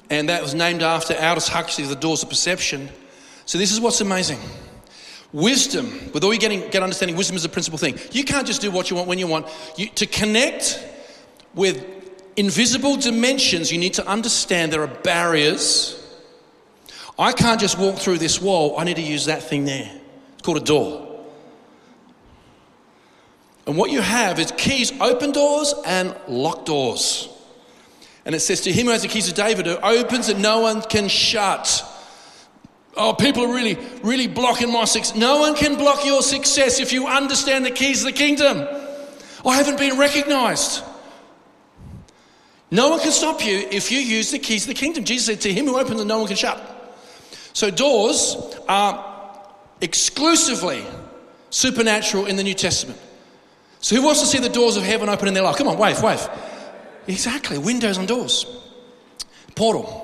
And that was named after Aldous Huxley, The Doors of Perception. So this is what's amazing. Wisdom, with all you getting, get understanding, wisdom is the principal thing. You can't just do what you want when you want. You, to connect with invisible dimensions, you need to understand there are barriers. I can't just walk through this wall, I need to use that thing there. It's called a door. And what you have is keys open doors and lock doors. And it says, To him who has the keys of David, who opens and no one can shut. Oh, people are really, really blocking my success. No one can block your success if you understand the keys of the kingdom. I haven't been recognized. No one can stop you if you use the keys of the kingdom. Jesus said, To him who opens and no one can shut. So doors are exclusively supernatural in the New Testament. So who wants to see the doors of heaven open in their life? Come on, wave, wave. Exactly, windows and doors. Portal.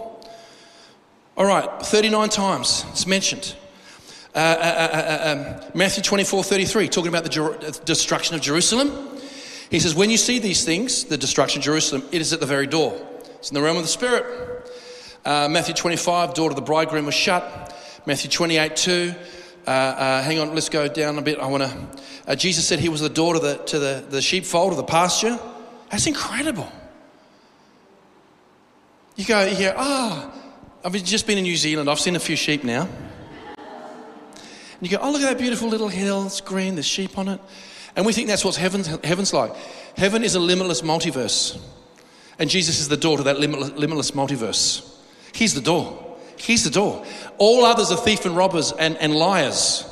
All right, 39 times it's mentioned. Uh, uh, uh, uh um, Matthew 24, 33, talking about the Jer- destruction of Jerusalem. He says, When you see these things, the destruction of Jerusalem, it is at the very door. It's in the realm of the Spirit. Uh, Matthew 25, door to the bridegroom was shut. Matthew 28, 2. Uh, uh, hang on, let's go down a bit. I want to. Uh, Jesus said he was the door to the, to the, the sheepfold, of the pasture. That's incredible. You go, you hear, ah, oh, I've just been in New Zealand. I've seen a few sheep now. And you go, oh, look at that beautiful little hill. It's green, there's sheep on it. And we think that's what heaven's, heaven's like. Heaven is a limitless multiverse. And Jesus is the door to that limitless, limitless multiverse. He's the door. He's the door. All others are thief and robbers and, and liars.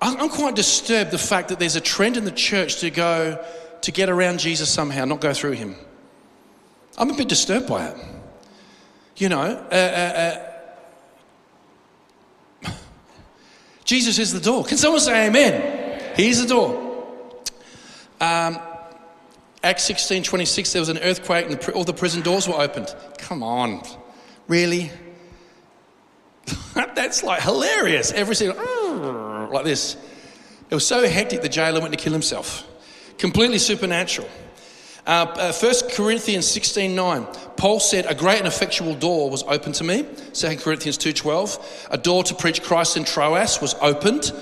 I'm quite disturbed the fact that there's a trend in the church to go to get around Jesus somehow, not go through him. I'm a bit disturbed by it. You know, uh, uh, uh, <sighs> Jesus is the door. Can someone say amen? He's the door. Um, Acts 16 26, there was an earthquake and all the prison doors were opened. Come on. Really? <laughs> That's like hilarious. Every single, like this. It was so hectic the jailer went to kill himself. Completely supernatural. Uh, uh, 1 Corinthians 16 9, Paul said, A great and effectual door was opened to me. 2 Corinthians 2 12, a door to preach Christ in Troas was opened.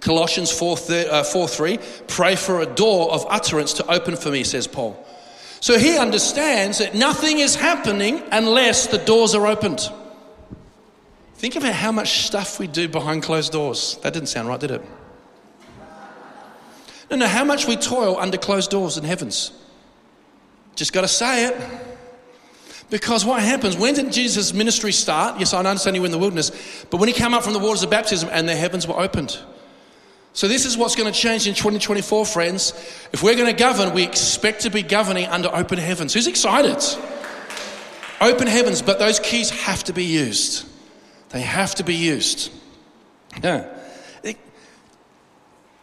Colossians 4, uh, 4 3, pray for a door of utterance to open for me, says Paul. So he understands that nothing is happening unless the doors are opened. Think about how much stuff we do behind closed doors. That didn't sound right, did it? No, no, how much we toil under closed doors in heavens. Just got to say it. Because what happens, when did Jesus' ministry start? Yes, I understand you were in the wilderness, but when he came up from the waters of baptism and the heavens were opened. So, this is what's going to change in 2024, friends. If we're going to govern, we expect to be governing under open heavens. Who's excited? Open heavens, but those keys have to be used. They have to be used. Yeah.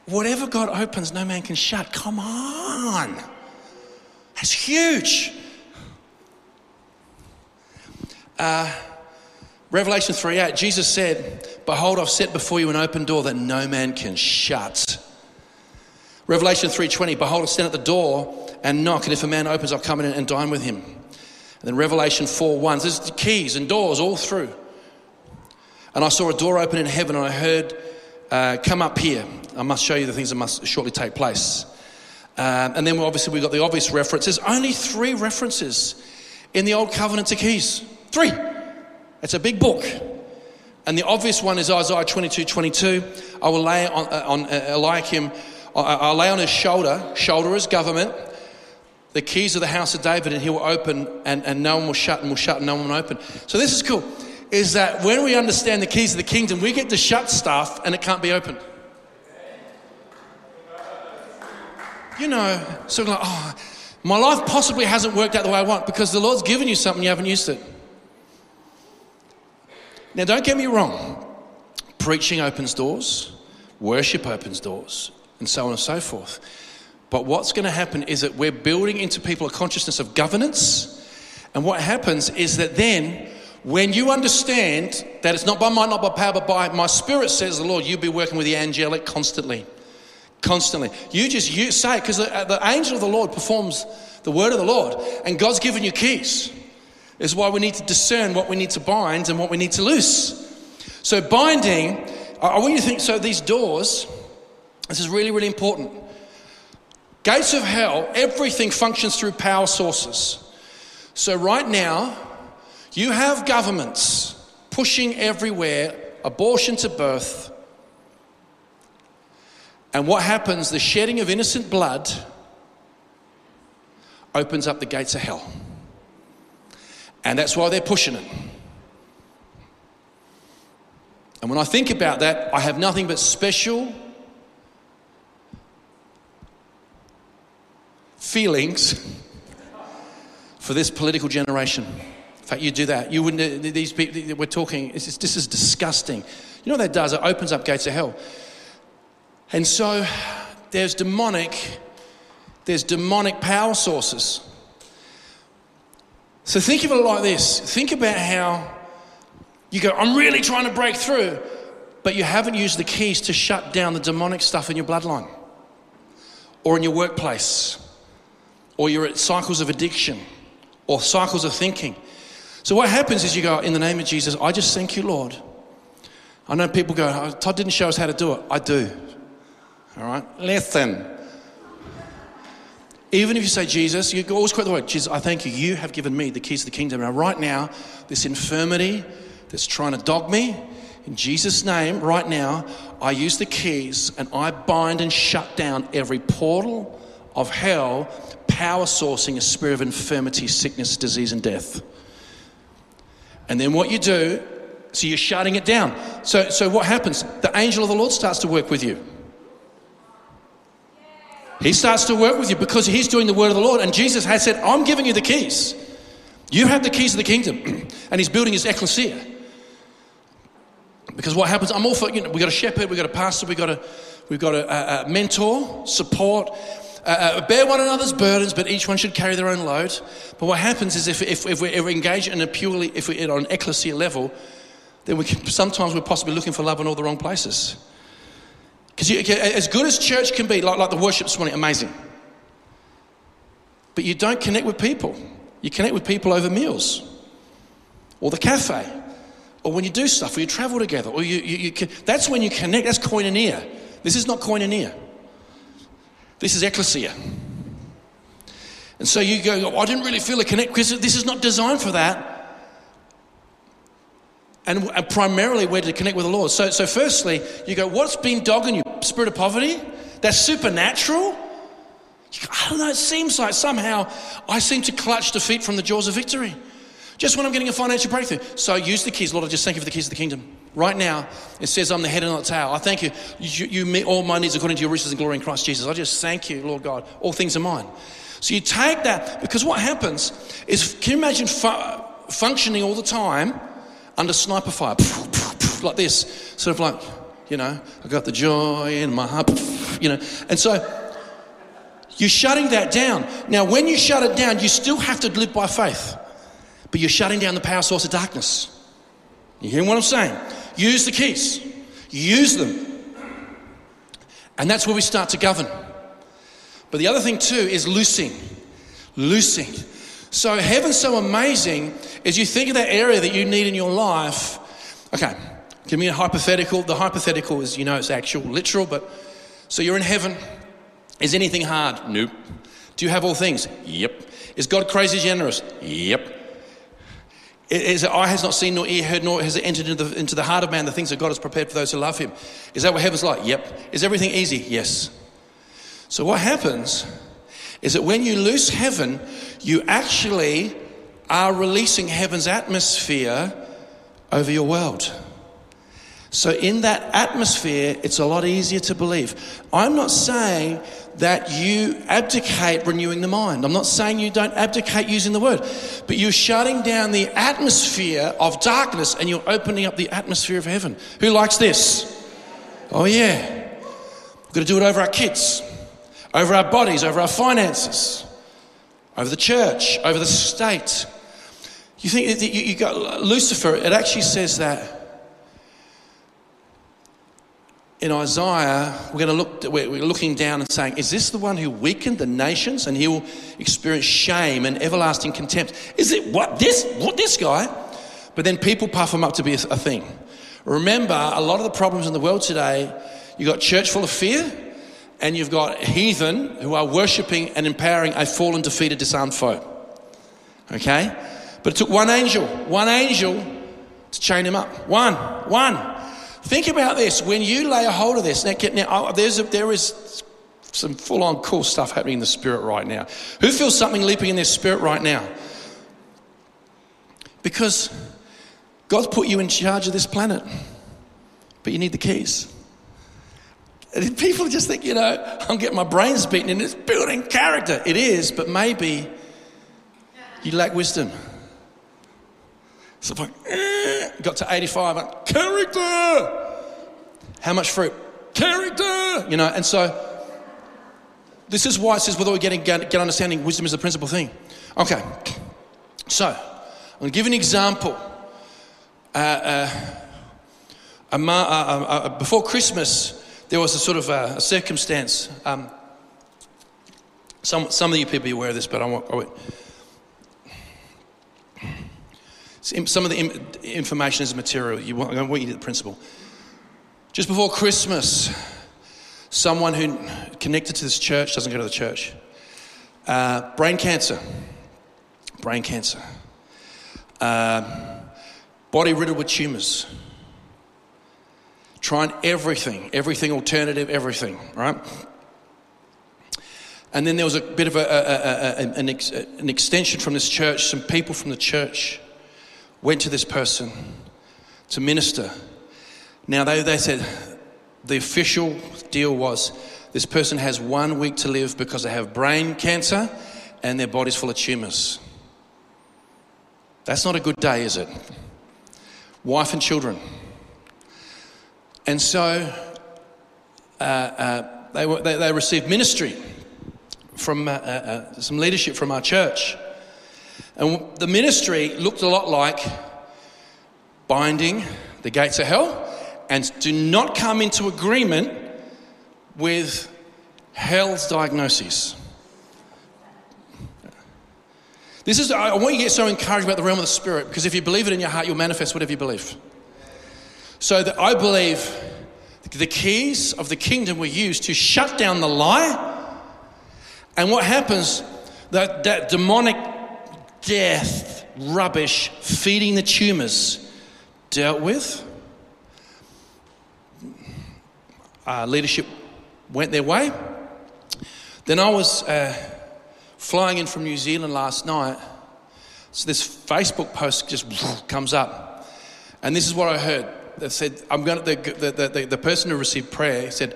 whatever God opens, no man can shut. Come on. That's huge. Uh, Revelation 3 8, Jesus said, Behold, I've set before you an open door that no man can shut. Revelation 3:20, behold, I stand at the door and knock, and if a man opens, I'll come in and dine with him. And then Revelation 4:1, there's the keys and doors all through. And I saw a door open in heaven, and I heard, uh, "Come up here. I must show you the things that must shortly take place." Um, and then obviously we've got the obvious references. Only three references in the Old Covenant to keys. Three. It's a big book. And the obvious one is Isaiah 22 22. I will lay on, uh, on uh, Eliakim, I'll lay on his shoulder, shoulder his government, the keys of the house of David, and he will open, and, and no one will shut, and will shut, and no one will open. So this is cool. Is that when we understand the keys of the kingdom, we get to shut stuff and it can't be opened. You know, sort of like, oh, my life possibly hasn't worked out the way I want because the Lord's given you something you haven't used it. Now, don't get me wrong. Preaching opens doors, worship opens doors, and so on and so forth. But what's going to happen is that we're building into people a consciousness of governance. And what happens is that then, when you understand that it's not by might, not by power, but by my spirit, says the Lord, you'll be working with the angelic constantly constantly. You just you say it because the, uh, the angel of the Lord performs the word of the Lord, and God's given you keys. Is why we need to discern what we need to bind and what we need to loose. So binding, I want you to think. So these doors, this is really really important. Gates of hell, everything functions through power sources. So, right now, you have governments pushing everywhere abortion to birth. And what happens? The shedding of innocent blood opens up the gates of hell. And that's why they're pushing it. And when I think about that, I have nothing but special feelings for this political generation. In fact, you do that. You wouldn't, these people, we're talking, this is, this is disgusting. You know what that does? It opens up gates of hell. And so there's demonic, there's demonic power sources. So think of it like this think about how you go, I'm really trying to break through, but you haven't used the keys to shut down the demonic stuff in your bloodline or in your workplace or you're at cycles of addiction or cycles of thinking. So what happens is you go, in the name of Jesus, I just thank you, Lord. I know people go, oh, Todd didn't show us how to do it. I do. All right? Listen. Even if you say Jesus, you always quote the word, Jesus, I thank you. You have given me the keys to the kingdom. Now, right now, this infirmity that's trying to dog me, in Jesus' name, right now, I use the keys and I bind and shut down every portal of hell, power sourcing a spirit of infirmity, sickness, disease, and death. And then what you do, so you're shutting it down. So, so what happens? The angel of the Lord starts to work with you. He starts to work with you because he's doing the word of the Lord. And Jesus has said, I'm giving you the keys. You have the keys of the kingdom. <clears throat> and he's building his ecclesia. Because what happens, I'm all for, you know, we've got a shepherd, we've got a pastor, we've got a, we've got a, a, a mentor, support, uh, bear one another's burdens, but each one should carry their own load. But what happens is if, if, if we're engaged in a purely, if we're on an ecclesia level, then we can, sometimes we're possibly looking for love in all the wrong places. Because as good as church can be, like, like the worship this morning, amazing. But you don't connect with people. You connect with people over meals or the cafe or when you do stuff or you travel together or you, you, you that's when you connect. That's koinonia. This is not koinonia. This is ecclesia. And so you go, oh, I didn't really feel a connect because this is not designed for that. And, primarily, we're to connect with the Lord. So, so, firstly, you go, What's been dogging you? Spirit of poverty? That's supernatural? I don't know, it seems like somehow I seem to clutch defeat from the jaws of victory. Just when I'm getting a financial breakthrough. So use the keys. Lord, I just thank you for the keys of the kingdom. Right now, it says I'm the head and not the tail. I thank you. You, you meet all my needs according to your riches and glory in Christ Jesus. I just thank you, Lord God. All things are mine. So you take that, because what happens is, can you imagine fu- functioning all the time under sniper fire? Like this, sort of like, you know, I got the joy in my heart, you know. And so you're shutting that down. Now, when you shut it down, you still have to live by faith but you're shutting down the power source of darkness. You hearing what I'm saying? Use the keys, use them. And that's where we start to govern. But the other thing too is loosing. Loosing. So heaven's so amazing as you think of that area that you need in your life. Okay, give me a hypothetical. The hypothetical is, you know, it's actual, literal, but so you're in heaven. Is anything hard? Nope. Do you have all things? Yep. Is God crazy generous? Yep. Is it eye has not seen, nor ear heard, nor has it entered into the, into the heart of man the things that God has prepared for those who love him. Is that what heaven's like? Yep. Is everything easy? Yes. So what happens is that when you loose heaven, you actually are releasing heaven's atmosphere over your world. So, in that atmosphere, it's a lot easier to believe. I'm not saying that you abdicate renewing the mind. I'm not saying you don't abdicate using the word, but you're shutting down the atmosphere of darkness and you're opening up the atmosphere of heaven. Who likes this? Oh, yeah. We've got to do it over our kids, over our bodies, over our finances, over the church, over the state. You think you got Lucifer, it actually says that in Isaiah, we're going to look, we're looking down and saying, is this the one who weakened the nations and he will experience shame and everlasting contempt? Is it what this, what this guy? But then people puff him up to be a, a thing. Remember, a lot of the problems in the world today, you've got church full of fear and you've got heathen who are worshipping and empowering a fallen, defeated, disarmed foe. Okay? But it took one angel, one angel to chain him up. One, one. Think about this. When you lay a hold of this, now, now oh, there's a, there is some full on cool stuff happening in the spirit right now. Who feels something leaping in their spirit right now? Because God's put you in charge of this planet, but you need the keys. And people just think, you know, I'm getting my brains beaten and it's building character. It is, but maybe you lack wisdom. So I eh, got to 85, I'm, character! How much fruit? Character! You know, and so this is why it says, whether we get, understanding, wisdom is the principal thing. Okay, so I'm going to give an example. Uh, uh, uh, uh, uh before Christmas, there was a sort of a, a circumstance. Um, some, some of you people are aware of this, but I want. I want some of the information is material. You want, I want you to the principle. Just before Christmas, someone who connected to this church doesn't go to the church. Uh, brain cancer. Brain cancer. Uh, body riddled with tumors trying everything, everything alternative, everything, right? And then there was a bit of a, a, a, an, ex, an extension from this church. Some people from the church went to this person to minister. Now, they, they said the official deal was this person has one week to live because they have brain cancer and their body's full of tumors. That's not a good day, is it? Wife and children. And so uh, uh, they, were, they, they, received ministry from uh, uh, uh, some leadership from our church. And the ministry looked a lot like binding the gates of hell and do not come into agreement with hell's diagnoses. This is, I want you to get so encouraged about the realm of the spirit because if you believe it in your heart, you'll manifest whatever you believe. So that I believe the keys of the kingdom were used to shut down the lie. And what happens, that, that demonic death, rubbish, feeding the tumors, dealt with. Uh, leadership went their way. Then I was uh, flying in from New Zealand last night. So this Facebook post just <laughs> comes up. And this is what I heard they said, I'm going to, the, the, the, the person who received prayer said,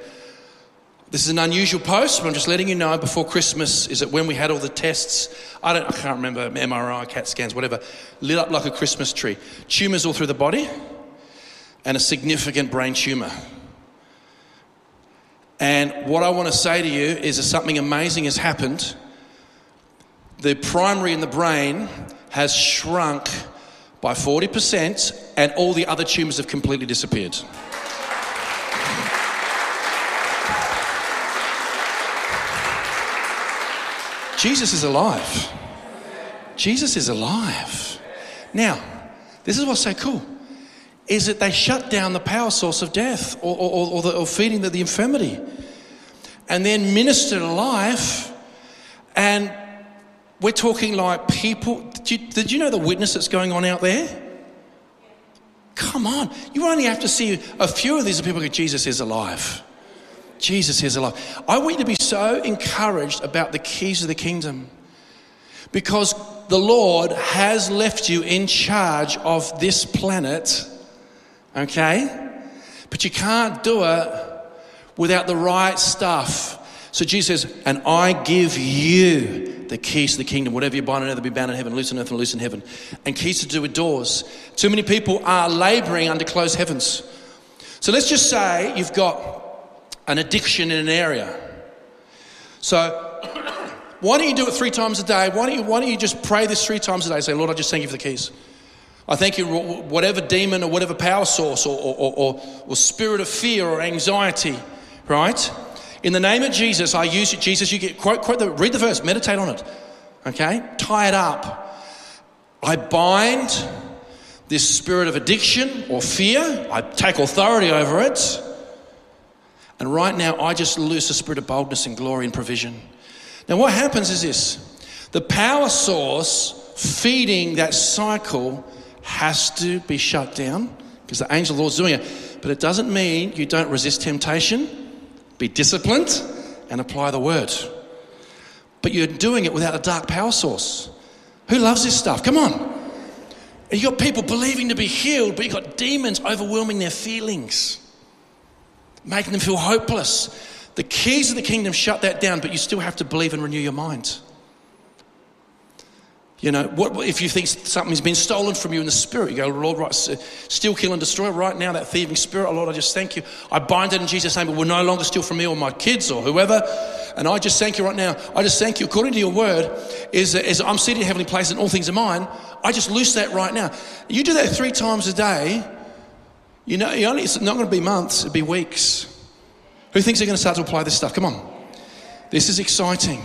this is an unusual post, but I'm just letting you know before Christmas is that when we had all the tests, I don't, I can't remember, MRI, CAT scans, whatever, lit up like a Christmas tree. Tumors all through the body and a significant brain tumor. And what I want to say to you is that something amazing has happened. The primary in the brain has shrunk by 40%, and all the other tumours have completely disappeared. Jesus is alive. Jesus is alive. Now, this is what's so cool is that they shut down the power source of death or, or, or, the, or feeding the, the infirmity and then ministered life and we're talking like people. Did you, did you know the witness that's going on out there? Come on. You only have to see a few of these people go, Jesus is alive. Jesus is alive. I want you to be so encouraged about the keys of the kingdom because the Lord has left you in charge of this planet, okay? But you can't do it without the right stuff. So Jesus says, and I give you the keys to the kingdom. Whatever you bind on earth will be bound in heaven, loose on earth and loose in heaven. And keys to do with doors. Too many people are laboring under closed heavens. So let's just say you've got an addiction in an area. So <coughs> why don't you do it three times a day? Why don't you, why don't you just pray this three times a day? Say, Lord, I just thank you for the keys. I thank you, whatever demon or whatever power source or, or, or, or spirit of fear or anxiety, right? In the name of Jesus, I use it. Jesus, you get, quote, quote the, read the verse, meditate on it. Okay? Tie it up. I bind this spirit of addiction or fear. I take authority over it. And right now, I just loose a spirit of boldness and glory and provision. Now, what happens is this the power source feeding that cycle has to be shut down because the angel of the Lord's doing it. But it doesn't mean you don't resist temptation, be disciplined, and apply the word. But you're doing it without a dark power source. Who loves this stuff? Come on. And you got people believing to be healed, but you got demons overwhelming their feelings, making them feel hopeless. The keys of the kingdom shut that down, but you still have to believe and renew your mind. You know, what, if you think something's been stolen from you in the spirit, you go, Lord, right, steal, kill, and destroy right now, that thieving spirit. Lord, I just thank you. I bind it in Jesus' name, but will no longer steal from me or my kids or whoever. And I just thank you right now. I just thank you, according to your word, is, is I'm seated in heavenly places and all things are mine. I just loose that right now. You do that three times a day, you know, only, it's not going to be months, it'll be weeks. Who thinks they're going to start to apply this stuff? Come on. This is exciting.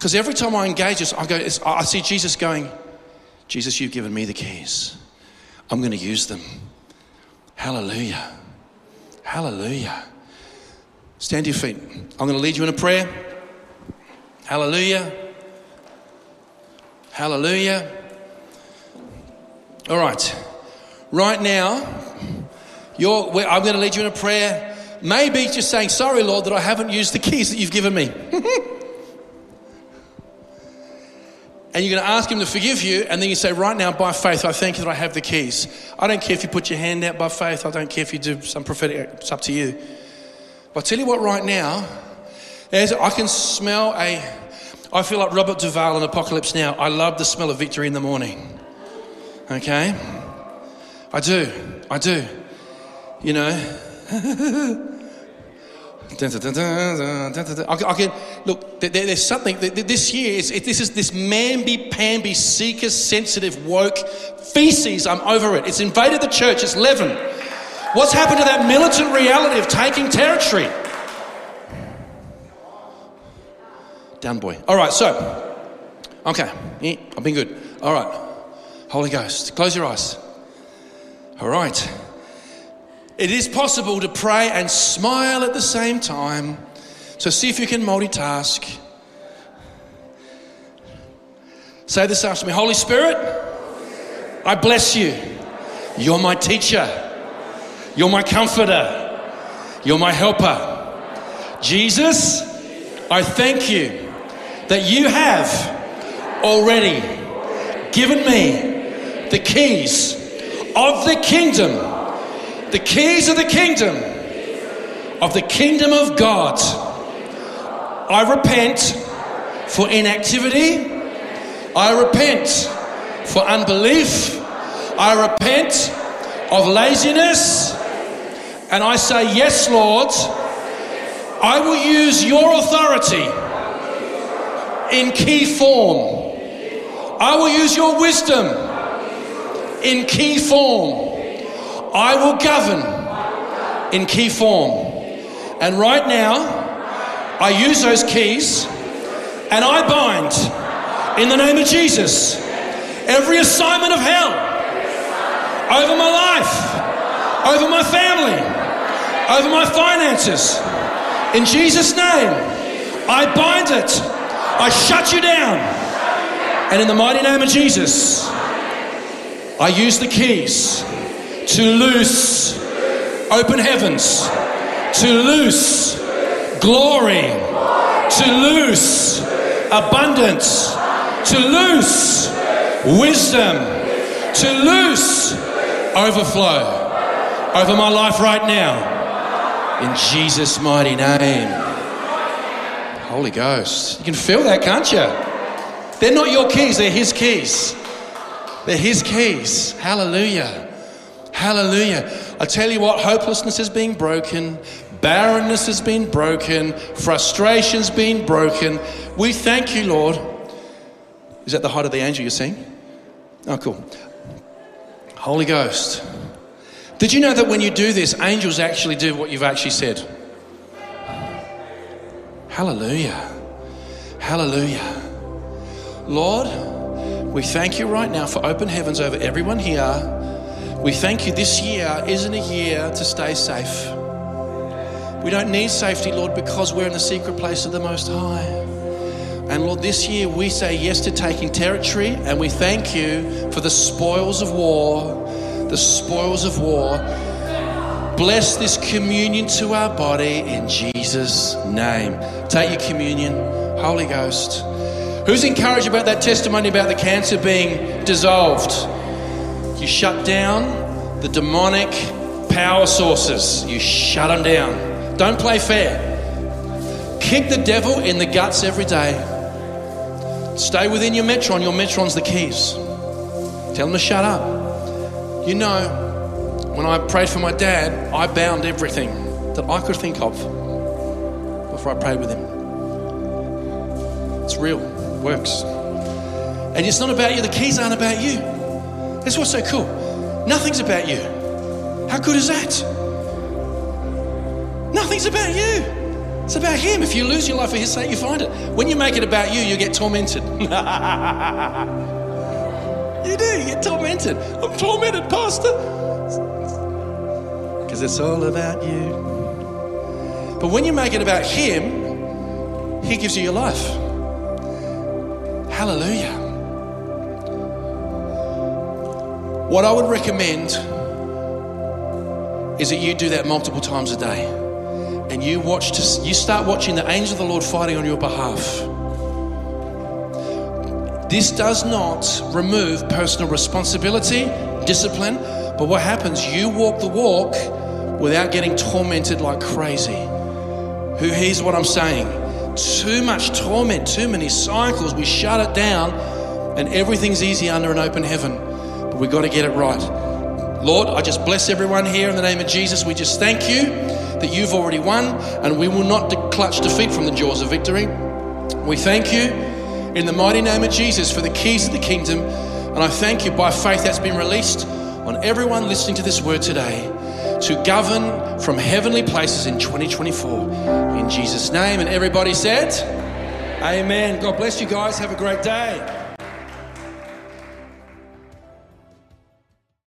Because every time I engage this, I, go, I see Jesus going, Jesus, you've given me the keys. I'm going to use them. Hallelujah. Hallelujah. Stand to your feet. I'm going to lead you in a prayer. Hallelujah. Hallelujah. All right. Right now, I'm going to lead you in a prayer. Maybe just saying, Sorry, Lord, that I haven't used the keys that you've given me. <laughs> and you're going to ask him to forgive you, and then you say, Right now, by faith, I thank you that I have the keys. I don't care if you put your hand out by faith, I don't care if you do some prophetic, it's up to you. But I'll tell you what, right now, as I can smell a, I feel like Robert Duvall in Apocalypse Now. I love the smell of victory in the morning. Okay? I do. I do. You know? <laughs> I can, look, there's something, this year, is, this is this mamby-pamby, seeker-sensitive, woke feces. I'm over it. It's invaded the church. It's leaven. What's happened to that militant reality of taking territory? Down, boy. All right, so, okay, I've been good. All right, Holy Ghost, close your eyes. All right. It is possible to pray and smile at the same time. So see if you can multitask. Say this after me Holy Spirit, I bless you. You're my teacher. You're my comforter. You're my helper. Jesus, I thank you that you have already given me the keys of the kingdom the keys of the kingdom, of the kingdom of God. I repent for inactivity. I repent for unbelief. I repent of laziness. And I say, Yes, Lord, I will use your authority in key form. I will use your wisdom in key form. I will govern in key form. And right now, I use those keys and I bind in the name of Jesus every assignment of hell over my life, over my family, over my finances. In Jesus' name, I bind it. I shut you down. And in the mighty name of Jesus, I use the keys to loose open heavens, to loose glory, to loose abundance, to loose wisdom, to loose overflow over my life right now. In Jesus' mighty name. Holy Ghost. You can feel that, can't you? They're not your keys, they're His keys. They're His keys. Hallelujah. Hallelujah. I tell you what, hopelessness is being broken, barrenness has been broken, frustration's been broken. We thank you, Lord. Is that the height of the angel you're seeing? Oh, cool. Holy Ghost. Did you know that when you do this, angels actually do what you've actually said? Hallelujah. Hallelujah. Lord, we thank you right now for open heavens over everyone here we thank you this year isn't a year to stay safe. We don't need safety, Lord, because we're in the secret place of the Most High. And Lord, this year we say yes to taking territory and we thank you for the spoils of war, the spoils of war. Bless this communion to our body in Jesus' name. Take your communion, Holy Ghost. Who's encouraged about that testimony about the cancer being dissolved? You shut down the demonic power sources, you shut them down. Don't play fair. Kick the devil in the guts every day. Stay within your metron. Your metron's the keys. Tell him to shut up. You know, when I prayed for my dad, I bound everything that I could think of before I prayed with him. It's real, it works. And it's not about you, the keys aren't about you. That's what's so cool. Nothing's about you. How good is that? Nothing's about you. It's about Him. If you lose your life for His sake, you find it. When you make it about you, you get tormented. <laughs> you do, you get tormented. I'm tormented, Pastor. Because it's all about you. But when you make it about Him, He gives you your life. Hallelujah. What I would recommend is that you do that multiple times a day. And you watch to, you start watching the angels of the Lord fighting on your behalf. This does not remove personal responsibility, discipline, but what happens, you walk the walk without getting tormented like crazy. Who hears what I'm saying? Too much torment, too many cycles. We shut it down, and everything's easy under an open heaven. We've got to get it right. Lord, I just bless everyone here in the name of Jesus. We just thank you that you've already won, and we will not clutch defeat from the jaws of victory. We thank you in the mighty name of Jesus for the keys of the kingdom, and I thank you by faith that's been released on everyone listening to this word today to govern from heavenly places in 2024. In Jesus' name, and everybody said, Amen. God bless you guys. Have a great day.